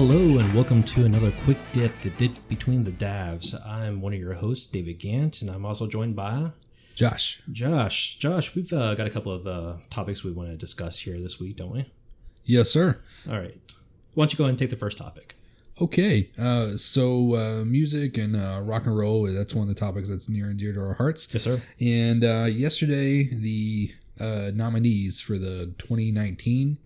Hello and welcome to another quick dip, the dip between the davs. I'm one of your hosts, David Gant, and I'm also joined by Josh. Josh. Josh, we've uh, got a couple of uh, topics we want to discuss here this week, don't we? Yes, sir. All right. Why don't you go ahead and take the first topic? Okay, uh, so uh, music and uh, rock and roll, that's one of the topics that's near and dear to our hearts. Yes, sir. And uh, yesterday, the uh, nominees for the 2019,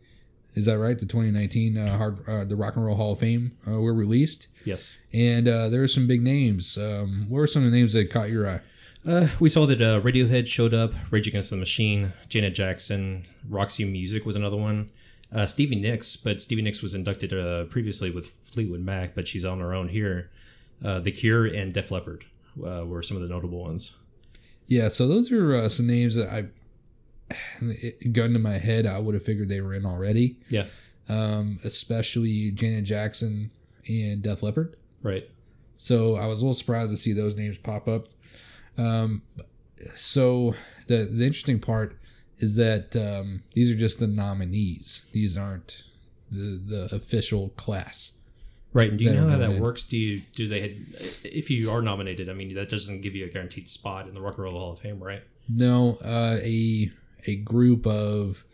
is that right? The 2019 uh, hard, uh, the Rock and Roll Hall of Fame uh, were released. Yes. And uh, there are some big names. Um, what were some of the names that caught your eye? Uh, we saw that uh, Radiohead showed up, Rage Against the Machine, Janet Jackson, Roxy Music was another one. Uh, Stevie Nicks, but Stevie Nicks was inducted uh, previously with Fleetwood Mac, but she's on her own here. Uh, the Cure and Def Leppard uh, were some of the notable ones. Yeah, so those are uh, some names that I, it, gun to my head, I would have figured they were in already. Yeah, Um, especially Janet Jackson and Def Leppard. right. So I was a little surprised to see those names pop up. Um, so the the interesting part is that um, these are just the nominees. These aren't the the official class. Right, and do you know how that works? Do you do they if you are nominated? I mean, that doesn't give you a guaranteed spot in the Rock and Roll Hall of Fame, right? No, uh, a a group of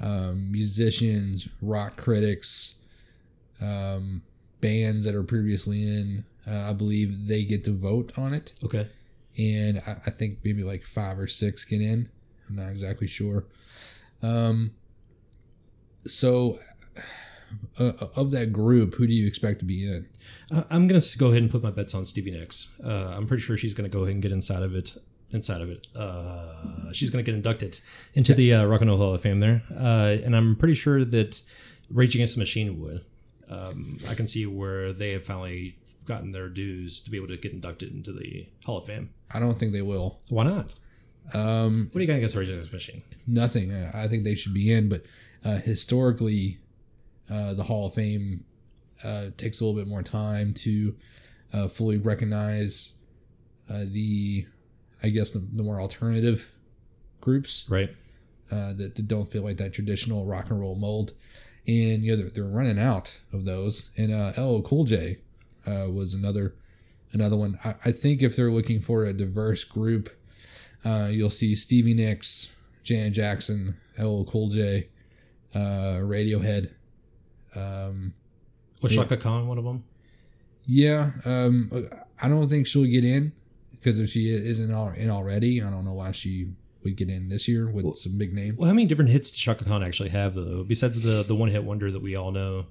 um, musicians, rock critics, um, bands that are previously in. Uh, I believe they get to vote on it. Okay, and I, I think maybe like five or six get in. I'm not exactly sure. Um, so, uh, of that group, who do you expect to be in? uh, I'm gonna go ahead and put my bets on Stevie Nicks. Uh, I'm pretty sure she's gonna go ahead and get inside of it. Inside of it, uh, she's gonna get inducted into the uh, Rock and Roll Hall of Fame there, uh, and I'm pretty sure that Rage Against the Machine would. Um, I can see where they have finally gotten their dues to be able to get inducted into the Hall of Fame. I don't think they will. Why not? Um, What do you got against Rage Against the Machine? nothing. I I think they should be in, but uh, historically, uh, the Hall of Fame uh, takes a little bit more time to uh, fully recognize uh, the, I guess, the, the more alternative groups. Right. uh, that, that don't feel like that traditional rock and roll mold. And you know they're, they're running out of those. And uh, LL Cool J uh, was another another one. I, I think if they're looking for a diverse group, uh, you'll see Stevie Nicks, Janet Jackson, LL Cool J, uh, Radiohead. Um, Was Yeah. Chaka Khan one of them? yeah, um, I don't think she'll get in because if she isn't in already, I don't know why she would get in this year with Well- some big name. Well, how many different hits does Chaka Khan actually have, though? Besides the the one hit wonder that we all know.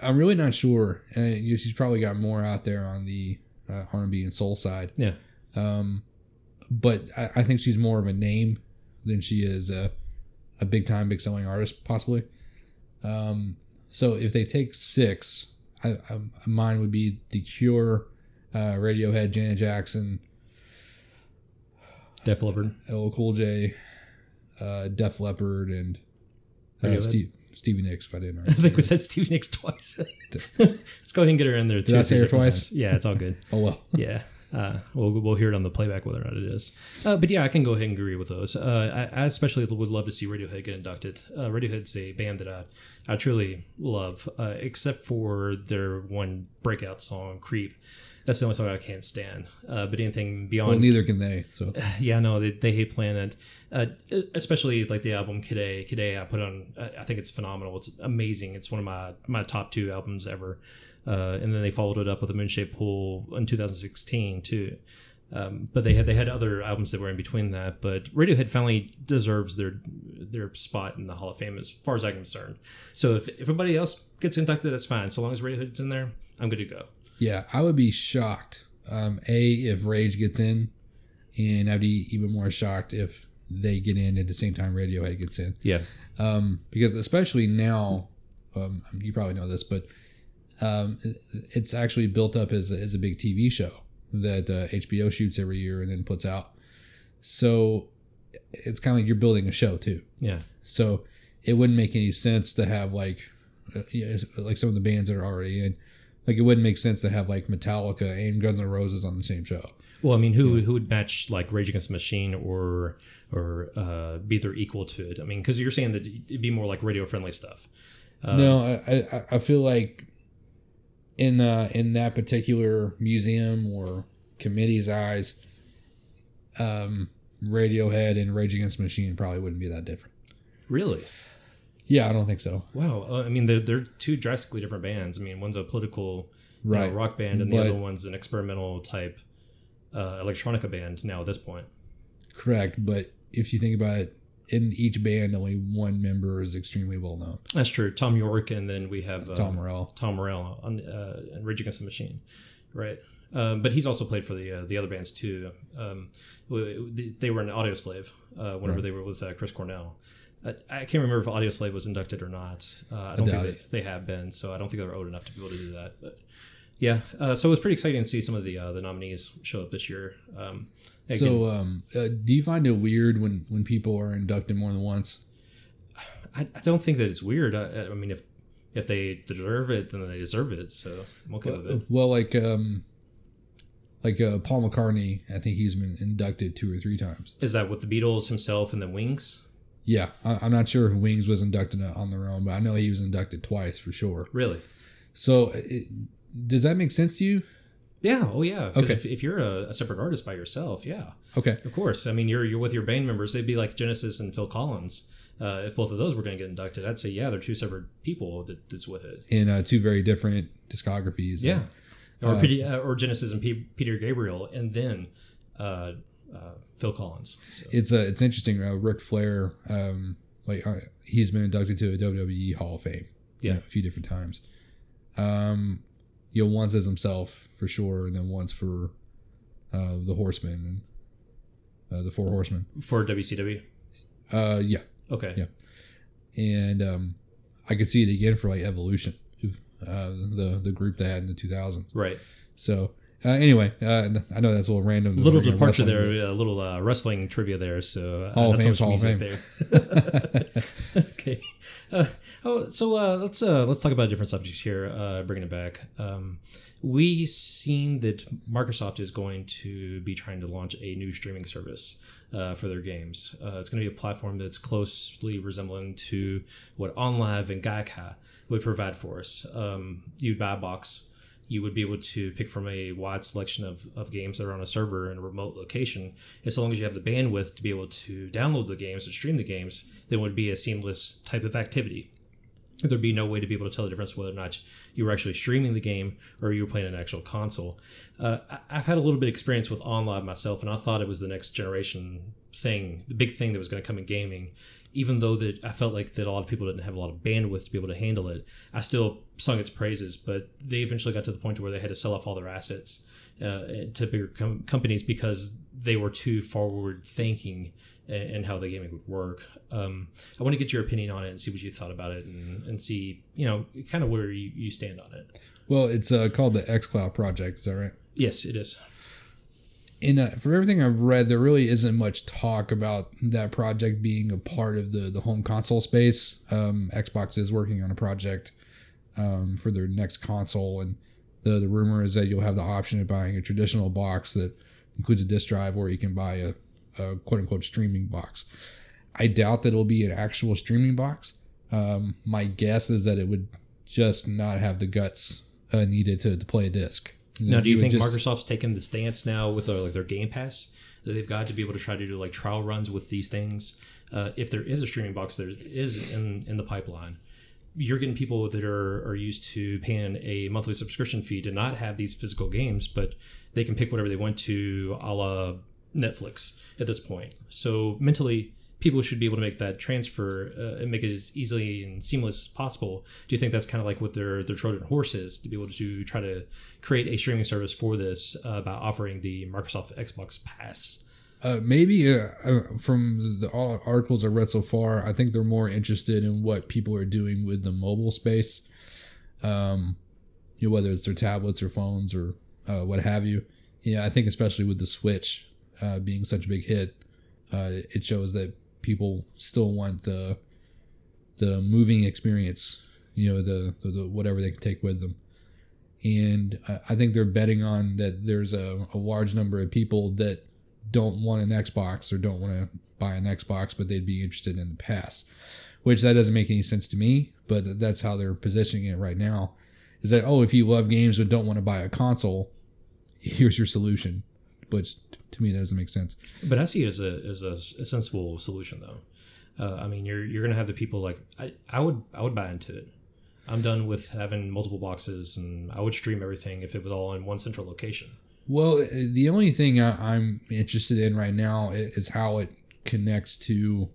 I'm really not sure. Uh, she's probably got more out there on the uh, R&B and soul side. Yeah. Um, but I, I think she's more of a name than she is a, a big time, big selling artist, possibly. Um, so if they take six, I, I, mine would be The Cure, uh, Radiohead, Janet Jackson, Def Leppard. LL Cool J, uh, Def Leppard, and uh? Steve, Stevie Nicks. If I didn't, I think we said Stevie Nicks twice. Let's go ahead and get her in there. Did I say her twice? times. Yeah, it's all good. Oh well. yeah. Uh, we'll, we'll hear it on the playback whether or not it is. Uh, but yeah, I can go ahead and agree with those. Uh, I, I especially would love to see Radiohead get inducted. Uh, Radiohead's a band that I, I truly love, uh, except for their one breakout song, Creep. That's the only song I can't stand. Uh, but anything beyond Well, neither can they. So yeah, no, they, they hate Planet, uh, especially like the album Kid Kid I put on. I I think it's phenomenal. It's amazing. It's one of my my top two albums ever. Uh, and then they followed it up with a Moon Shaped Pool in 2016 too. Um, but they had they had other albums that were in between that. But Radiohead finally deserves their their spot in the Hall of Fame as far as I'm concerned. So if, if everybody else gets inducted, that's fine. So long as Radiohead's in there, I'm good to go. Yeah, I would be shocked. Um, a if Rage gets in, and I'd be even more shocked if they get in at the same time Radiohead gets in. Yeah, Um, because especially now, um, you probably know this, but um, it's actually built up as a, as a big TV show that uh, HBO shoots every year and then puts out. So it's kind of like you're building a show too. yeah. So it wouldn't make any sense to have like uh, like some of the bands that are already in. Like it wouldn't make sense to have like Metallica and Guns N' Roses on the same show. Well, I mean, who who would match like Rage Against the Machine or or uh, be their equal to it? I mean, because you're saying that it'd be more like radio friendly stuff. Uh, no, I, I I feel like in uh, in that particular museum or committee's eyes, um, Radiohead and Rage Against the Machine probably wouldn't be that different. Really? Yeah, I don't think so. Wow. Uh, I mean, they're, they're two drastically different bands. I mean, one's a political you know, rock band, and the other one's an experimental type uh, electronica band. Now at this point, Correct, but if you think about it, in each band, only one member is extremely well known. that's true. Thom Yorke, and then we have uh, Tom Morello. Tom Morello on uh, and Rage Against the Machine, right? Um, but he's also played for the uh, the other bands too. Um, they were an Audioslave uh, whenever Right. they were with uh, Chris Cornell. I, I can't remember if Audioslave was inducted or not. Uh, I don't doubt think they, they have been, so I don't think they're old enough to be able to do that. But yeah, uh, so it was pretty exciting to see some of the uh, the nominees show up this year. Um, again, So, um, uh, do you find it weird when when people are inducted more than once? I, I don't think that it's weird. I, I mean, if if they deserve it, then they deserve it. So I'm okay with it. Well, like um, like uh, Paul McCartney, I think he's been inducted two or three times. Is that with the Beatles himself and the Wings? Yeah, I, I'm not sure if Wings was inducted on their own, but I know he was inducted twice for sure. Really? So, it, does that make sense to you? Yeah. Oh, yeah. Okay. if, if you're a, a separate artist by yourself, yeah, Okay, of course. I mean, you're you're with your band members. They'd be like Genesis and Phil Collins. Uh, if both of those were going to get inducted, I'd say yeah, they're two separate people that, that's with it. in uh, two very different discographies. Yeah. Or Uh, uh, or Genesis and P- Peter Gabriel, and then uh, uh, Phil Collins. So. it's uh, it's interesting. Uh, Ric Flair, um, like uh, he's been inducted to a WWE Hall of Fame. you Yeah. know, a few different times. Um, you know, once as himself for sure, and then once for uh, the Horsemen and uh, the Four Horsemen. For WCW. Uh, yeah, Okay. Yeah. and um, I could see it again for like Evolution, uh, the the group they had in the 2000s. Right. So uh, anyway, uh, I know that's a little random. little departure there, a little uh, wrestling trivia there. So uh, Hall of not so Fame, much Hall of music there. okay. Uh, oh, so uh, let's uh, let's talk about a different subject here. Uh, bringing it back, um, we seen that Microsoft is going to be trying to launch a new streaming service. Uh, for their games, uh, it's going to be a platform that's closely resembling to what OnLive and Gaikai would provide for us. Um, you'd buy a box, you would be able to pick from a wide selection of, of games that are on a server in a remote location. As long as you have the bandwidth to be able to download the games and stream the games, then would be a seamless type of activity. There'd be no way to be able to tell the difference whether or not you were actually streaming the game or you were playing an actual console. Uh, I've had a little bit of experience with OnLive myself, and I thought it was the next generation thing, the big thing that was going to come in gaming. Even though that I felt like that a lot of people didn't have a lot of bandwidth to be able to handle it, I still sung its praises. But they eventually got to the point where they had to sell off all their assets uh, to bigger com- companies because they were too forward thinking and how the gaming would work. Um, I want to get your opinion on it and see what you thought about it and, and see, you know, kind of where you, you stand on it. Well, it's uh, called the XCloud project. Is that right? Yes, it is. In uh, for everything I've read, there really isn't much talk about that project being a part of the the home console space. Um, Xbox is working on a project um, for their next console, and the the rumor is that you'll have the option of buying a traditional box that includes a disk drive, or you can buy a, a quote unquote streaming box. I doubt that it'll be an actual streaming box. Um, my guess is that it would just not have the guts uh, needed to, to play a disc. Now, do you think just- Microsoft's taken the stance now with their, like their Game Pass that they've got to be able to try to do like trial runs with these things? Uh, if there is a streaming box, there is in in the pipeline. You're getting people that are, are used to paying a monthly subscription fee to not have these physical games, but they can pick whatever they want to, a la Netflix at this point. So mentally, people should be able to make that transfer uh, and make it as easily and seamless as possible. Do you think that's kind of like what their their Trojan horse is to be able to try to create a streaming service for this uh, by offering the Microsoft Xbox Pass? Uh, maybe uh, uh, from the articles I read so far, I think they're more interested in what people are doing with the mobile space. Um, you know, whether it's their tablets or phones or uh, what have you. Yeah, I think especially with the Switch uh, being such a big hit, uh, it shows that people still want the the moving experience. You know, the, the, the whatever they can take with them. And I- I think they're betting on that there's a, a large number of people that don't want an Xbox or don't want to buy an Xbox, but they'd be interested in the pass. which that doesn't make any sense to me, but that's how they're positioning it right now. Is that oh, if you love games but don't want to buy a console, here's your solution, which to me that doesn't make sense. But I see it as a as a, a sensible solution though. Uh, I mean, you're you're gonna have the people like I, I would I would buy into it. I'm done with having multiple boxes, and I would stream everything if it was all in one central location. Well, the only thing I, I'm interested in right now is how it connects to,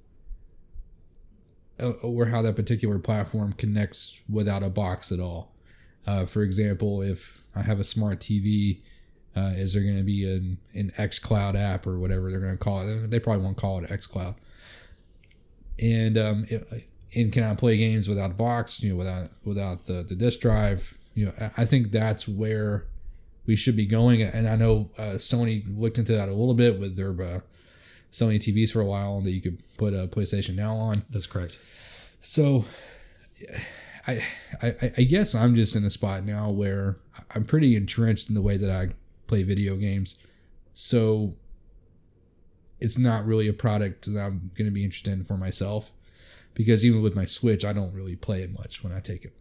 uh, or how that particular platform connects without a box at all. Uh, for example, if I have a smart TV, uh, is there going to be an, an xCloud app or whatever they're going to call it? They probably won't call it xCloud. And um, it, and can I play games without a box? You know, without without the the disk drive. You know, I think that's where we should be going. And I know uh, Sony looked into that a little bit with their uh, Sony TVs for a while that you could put a PlayStation Now on. That's correct. So, I, I I guess I'm just in a spot now where I'm pretty entrenched in the way that I play video games. So it's not really a product that I'm going to be interested in for myself because even with my Switch, I don't really play it much when I take it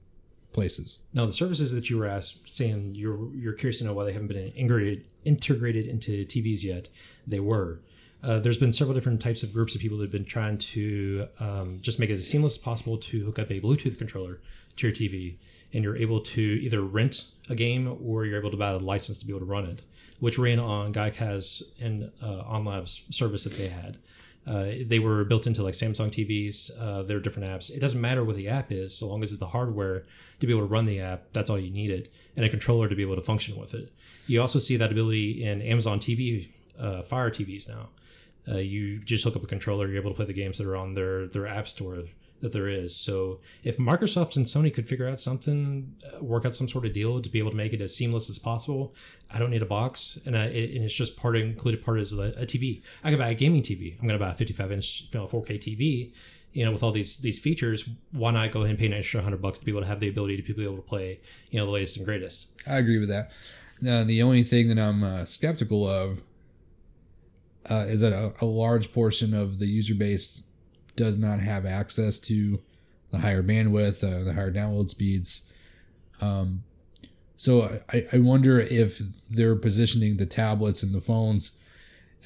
places. Now, the services that you were asked, saying you're you're curious to know why they haven't been integrated integrated into TVs yet, they were. Uh, there's been several different types of groups of people that have been trying to um, just make it as seamless as possible to hook up a Bluetooth controller to your TV, and you're able to either rent a game or you're able to buy a license to be able to run it, which ran on Guycast and uh, OnLive's service that they had. Uh, they were built into like Samsung TVs. Uh, they're different apps. It doesn't matter what the app is, so long as it's the hardware to be able to run the app. That's all you needed, and a controller to be able to function with it. You also see that ability in Amazon TV uh, Fire TVs now. Uh, you just hook up a controller, you're able to play the games that are on their their app store that there is. So if Microsoft and Sony could figure out something, uh, work out some sort of deal to be able to make it as seamless as possible, I don't need a box, and, I, and it's just part of, included part as a, a, TV. I could buy a gaming TV. I'm going to buy a 55 inch you know, 4K TV. You know, with all these these features, why not go ahead and pay an extra hundred bucks to be able to have the ability to be able to play, you know, the latest and greatest. I agree with that. Now, the only thing that I'm uh, skeptical of uh, is that a, a large portion of the user base does not have access to the higher bandwidth, uh, the higher download speeds. Um, so I, I wonder if they're positioning the tablets and the phones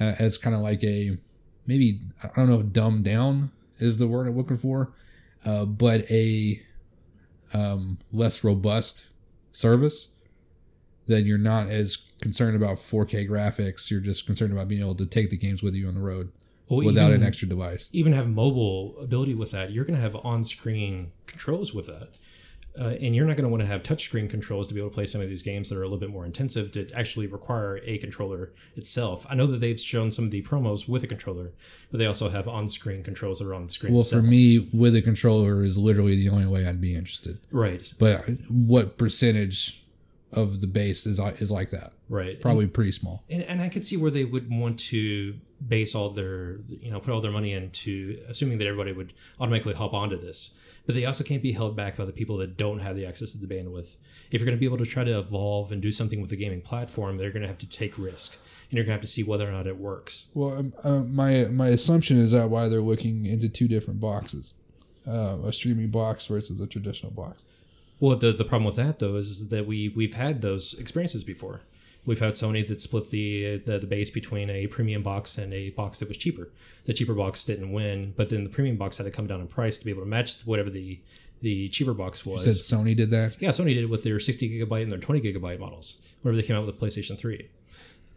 uh, as kind of like a maybe I don't know if dumbed down is the word I'm looking for, uh, but a um, less robust service. Then you're not as concerned about 4K graphics. You're just concerned about being able to take the games with you on the road well, without even, an extra device. Even have mobile ability with that, you're going to have on-screen controls with that. Uh, and you're not going to want to have touchscreen controls to be able to play some of these games that are a little bit more intensive to actually require a controller itself. I know that they've shown some of the promos with a controller, but they also have on-screen controls that are on the screen. Well, itself. for me, with a controller is literally the only way I'd be interested. Right. But what percentage of the base is is like that? Right. Probably and, pretty small. And, and I could see where they would want to base all their, you know, put all their money into assuming that everybody would automatically hop onto this but they also can't be held back by the people that don't have the access to the bandwidth. If you're going to be able to try to evolve and do something with the gaming platform, they're going to have to take risk, and you're going to have to see whether or not it works. Well, um, uh, my my assumption is that why they're looking into two different boxes, uh, a streaming box versus a traditional box. Well, the the problem with that though is that we we've had those experiences before. We've had Sony that split the, the, the base between a premium box and a box that was cheaper. The cheaper box didn't win, but then the premium box had to come down in price to be able to match whatever the the cheaper box was. You said Sony did that? Yeah, Sony did it with their 60 gigabyte and their 20 gigabyte models whenever they came out with the PlayStation 3.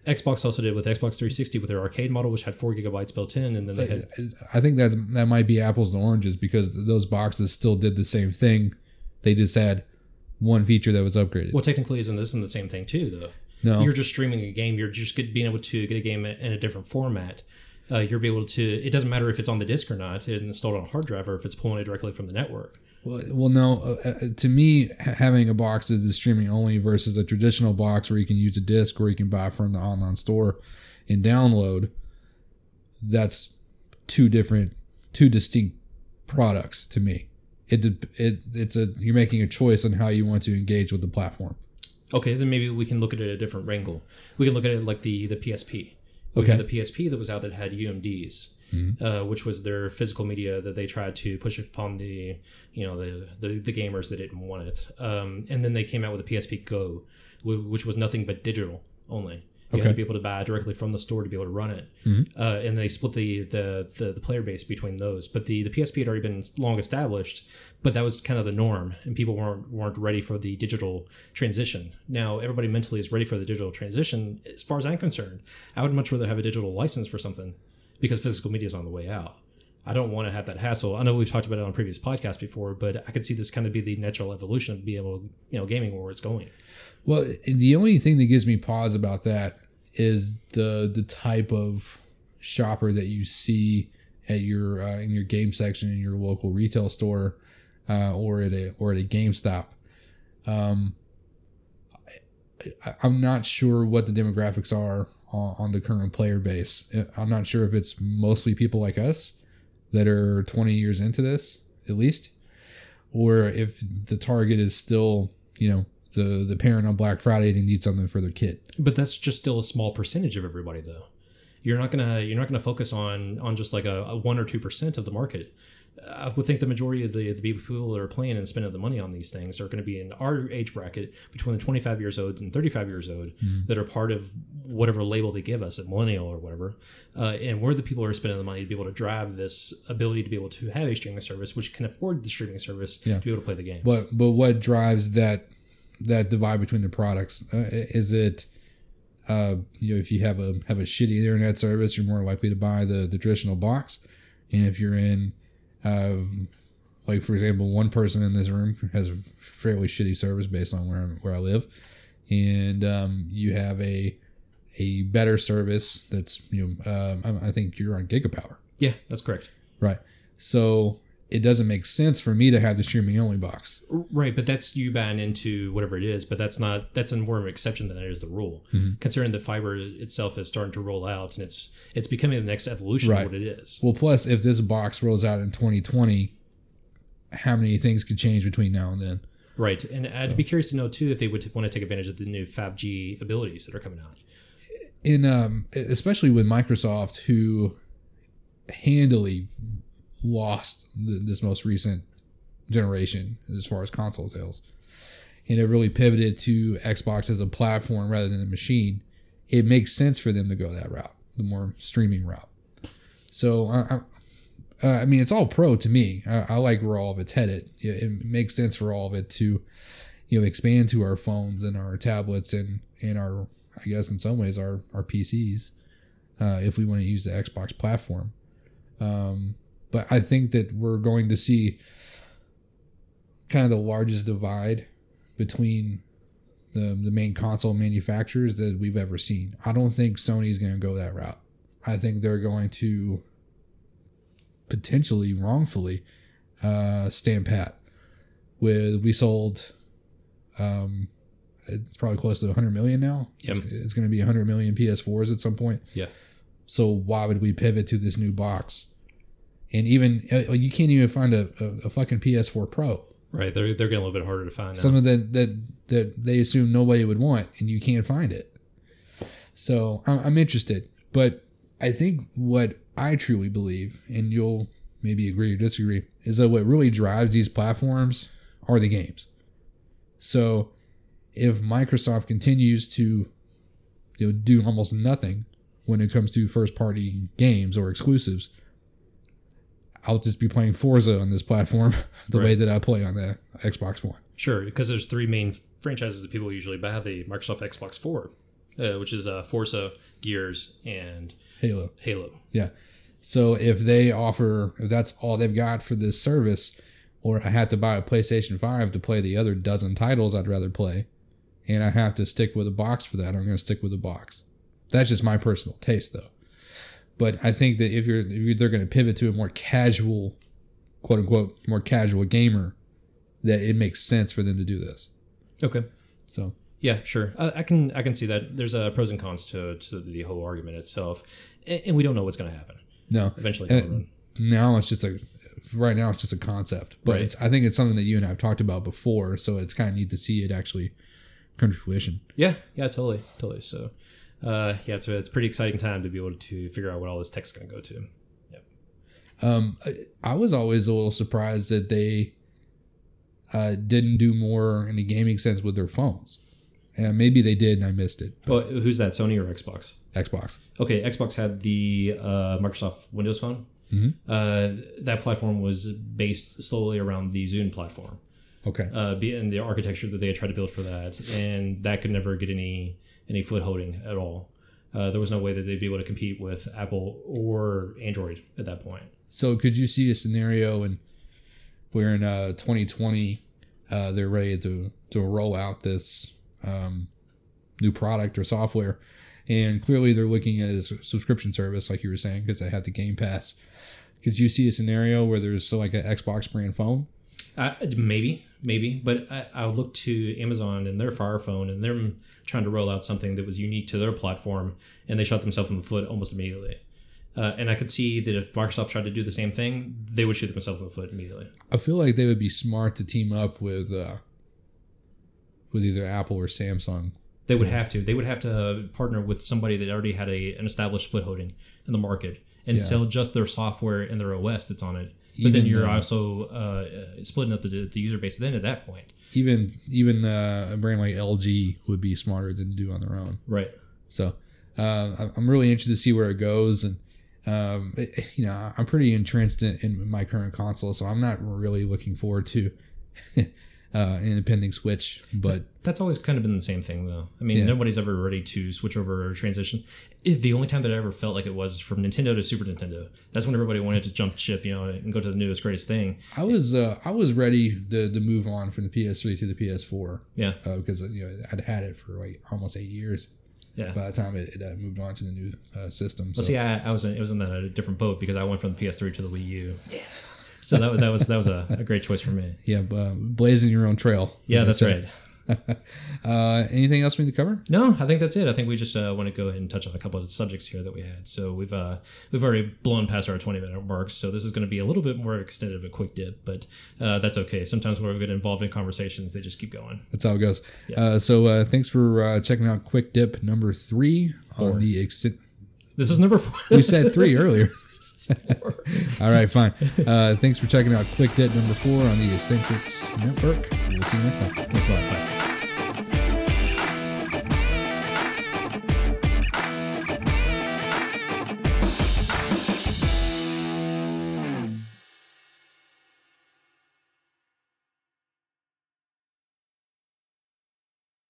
Xbox also did with Xbox 360 with their arcade model, which had four gigabytes built in, and then they had. I think that that might be apples and oranges because those boxes still did the same thing. They just had one feature that was upgraded. Well, technically, isn't this in the same thing too, though? No, you're just streaming a game. You're just being able to get a game in a different format. Uh, you'll be able to. It doesn't matter if it's on the disc or not. It's installed on a hard drive or if it's pulling it directly from the network. Well, well, no. Uh, uh to me, having a box that is streaming only versus a traditional box where you can use a disc or you can buy from the online store and download, that's two different, two distinct products to me. It, it it's a you're making a choice on how you want to engage with the platform. Okay, then maybe we can look at it at a different angle. We can look at it like the the PSP. We okay. the PSP that was out that had UMDs. uh, which was their physical media that they tried to push upon the you know the the, the gamers that didn't want it. Um, and then they came out with the PSP Go, which was nothing but digital only. You had Okay. to be able to buy directly from the store to be able to run it, uh, and they split the, the the the player base between those. But the the PSP had already been long established, but that was kind of the norm, and people weren't weren't ready for the digital transition. Now everybody mentally is ready for the digital transition. As far as I'm concerned, I would much rather have a digital license for something because physical media is on the way out. I don't want to have that hassle. I know we've talked about it on previous podcasts before, but I could see this kind of be the natural evolution of being able, to, you know, gaming where it's going. Well, the only thing that gives me pause about that is the the type of shopper that you see at your uh, in your game section in your local retail store uh, or at a or at a GameStop. Um, I, I'm not sure what the demographics are on, on the current player base. I'm not sure if it's mostly people like us that are 20 years into this at least, or if the target is still you know the the parent on Black Friday they need something for their kid. But that's just still a small percentage of everybody, though. You're not gonna you're not gonna focus on on just like a, a one or two percent of the market. I would think the majority of the the people that are playing and spending the money on these things are going to be in our age bracket between the 25 years old and 35 years old that are part of whatever label they give us, a millennial or whatever. Uh, and we're the people who are spending the money to be able to drive this ability to be able to have a streaming service, which can afford the streaming service Yeah. to be able to play the games. But but what drives that that divide between the products? Uh, is it uh, you know if you have a have a shitty internet service, you're more likely to buy the the traditional box, and if you're in uh, like for example, one person in this room has a fairly shitty service based on where I'm, where I live, and um, you have a a better service that's you know um, I I think you're on Gigapower. yeah, that's correct. Right. So it doesn't make sense for me to have the streaming only box. Right, but that's you buying into whatever it is, but that's not that's a more of an exception than it is the rule. Mm-hmm. Considering the fiber itself is starting to roll out and it's it's becoming the next evolution Right. of what it is. Well, plus, if this box rolls out in 2020, how many things could change between now and then? Right, and I'd be curious to know too if they would want to take advantage of the new 5G abilities that are coming out. In um, especially with Microsoft, who handily lost th this most recent generation as far as console sales, and it really pivoted to Xbox as a platform rather than a machine. It makes sense for them to go that route, the more streaming route. So I, I, uh, I mean, it's all pro to me. I, I like where all of it's headed. It, it makes sense for all of it to, you know, expand to our phones and our tablets and and our, I guess, in some ways, our our PCs, uh, if we want to use the Xbox platform. Um, but I think that we're going to see kind of the largest divide between the the main console manufacturers that we've ever seen. I don't think Sony's going to go that route. I think they're going to potentially wrongfully uh, stand pat. With we sold, um, it's probably close to 100 million now. Yep. It's, it's going to be 100 million PS4s at some point. Yeah. So why would we pivot to this new box? And even uh, you can't even find a, a, a fucking PS4 Pro. Right, they're they're getting a little bit harder to find. Something that that that they assume nobody would want, and you can't find it. So I'm, I'm interested, but I think what I truly believe, and you'll maybe agree or disagree, is that what really drives these platforms are the games. So if Microsoft continues to you know do almost nothing when it comes to first party games or exclusives, I'll just be playing Forza on this platform the way that I play on the Xbox One. Sure, because there's three main franchises that people usually buy the Microsoft Xbox 4, uh, which is uh, Forza, Gears, and Halo. Halo. Yeah. So if they offer, if that's all they've got for this service, or I have to buy a PlayStation 5 to play the other dozen titles I'd rather play, and I have to stick with a box for that, I'm going to stick with a box. That's just my personal taste, though. But I think that if you're, if you're they're going to pivot to a more casual, quote unquote, more casual gamer, that it makes sense for them to do this. Okay. So Yeah, sure. I, I can I can see that. There's uh, pros and cons to, to the whole argument itself, and, and we don't know what's going to happen no, eventually. Down the road. now it's just a right now it's just a concept but Right. it's, i think it's something that you and i've talked about before so it's kind of neat to see it actually come to fruition Yeah, yeah, totally, totally. So, uh, yeah, it's a, it's a pretty exciting time to be able to figure out what all this tech's going to go to. Yep. Um, I, I was always a little surprised that they uh, didn't do more in the gaming sense with their phones. And maybe they did and I missed it. Well, who's that? Sony or Xbox? Xbox. Okay, Xbox had the uh, Microsoft Windows Phone. Mhm. Uh, that platform was based solely around the Zune platform, Okay. uh, and the architecture that they had tried to build for that, and that could never get any any footholding at all. Uh, there was no way that they'd be able to compete with Apple or Android at that point. So could you see a scenario in where in uh, 2020 uh, they're ready to to roll out this um, new product or software, and clearly they're looking at a subscription service, like you were saying, because they have the Game Pass. Could you see a scenario where there's so like an Xbox brand phone? Uh, maybe, maybe, but I, I would look to Amazon and their Fire Phone, and they're trying to roll out something that was unique to their platform, and they shot themselves in the foot almost immediately. Uh, and I could see that if Microsoft tried to do the same thing, they would shoot themselves in the foot immediately. I feel like they would be smart to team up with uh, with either Apple or Samsung. They would have to. They would have to partner with somebody that already had a an established footholding in the market and Yeah. sell just their software and their OS that's on it. But then you're uh, also uh, uh, splitting up the, the user base. Then at that point, Even even uh, a brand like LG would be smarter than to do on their own. right? So uh, I- I'm really interested to see where it goes, and um, it- you know I'm pretty entrenched in, in my current console, so I'm not really looking forward to uh, an impending switch. But That's always kind of been the same thing, though. I mean, Yeah. nobody's ever ready to switch over or transition. It, the only time that I ever felt like it was from Nintendo to Super Nintendo. That's when everybody wanted to jump ship, you know, and go to the newest, greatest thing. I was uh, I was ready to, to move on from the PS3 to the PS4 Yeah, uh, because you know I'd had it for like almost eight years yeah. by the time it, it uh, moved on to the new uh, system. So Well, see, I, I was in, it was in a different boat because I went from the PS3 to the Wii U. Yeah. So that, that was that was a, a great choice for me. yeah, uh, blazing your own trail. Yeah, that's right. Uh, anything else we need to cover? No, I think that's it. I think we just uh, want to go ahead and touch on a couple of subjects here that we had. So we've uh, we've already blown past our twenty minute marks, so this is going to be a little bit more extended of a quick dip, but uh, that's okay. Sometimes when we get involved in conversations, they just keep going. That's how it goes. Yeah. Uh, so uh, thanks for uh, checking out Quick Dip number three Four. on the. Ex- This is number four. we said three earlier. All right, fine. Uh, thanks for checking out Quick Dip number four on the Eccentrics Network. We'll see you next time. Thanks a lot. Bye.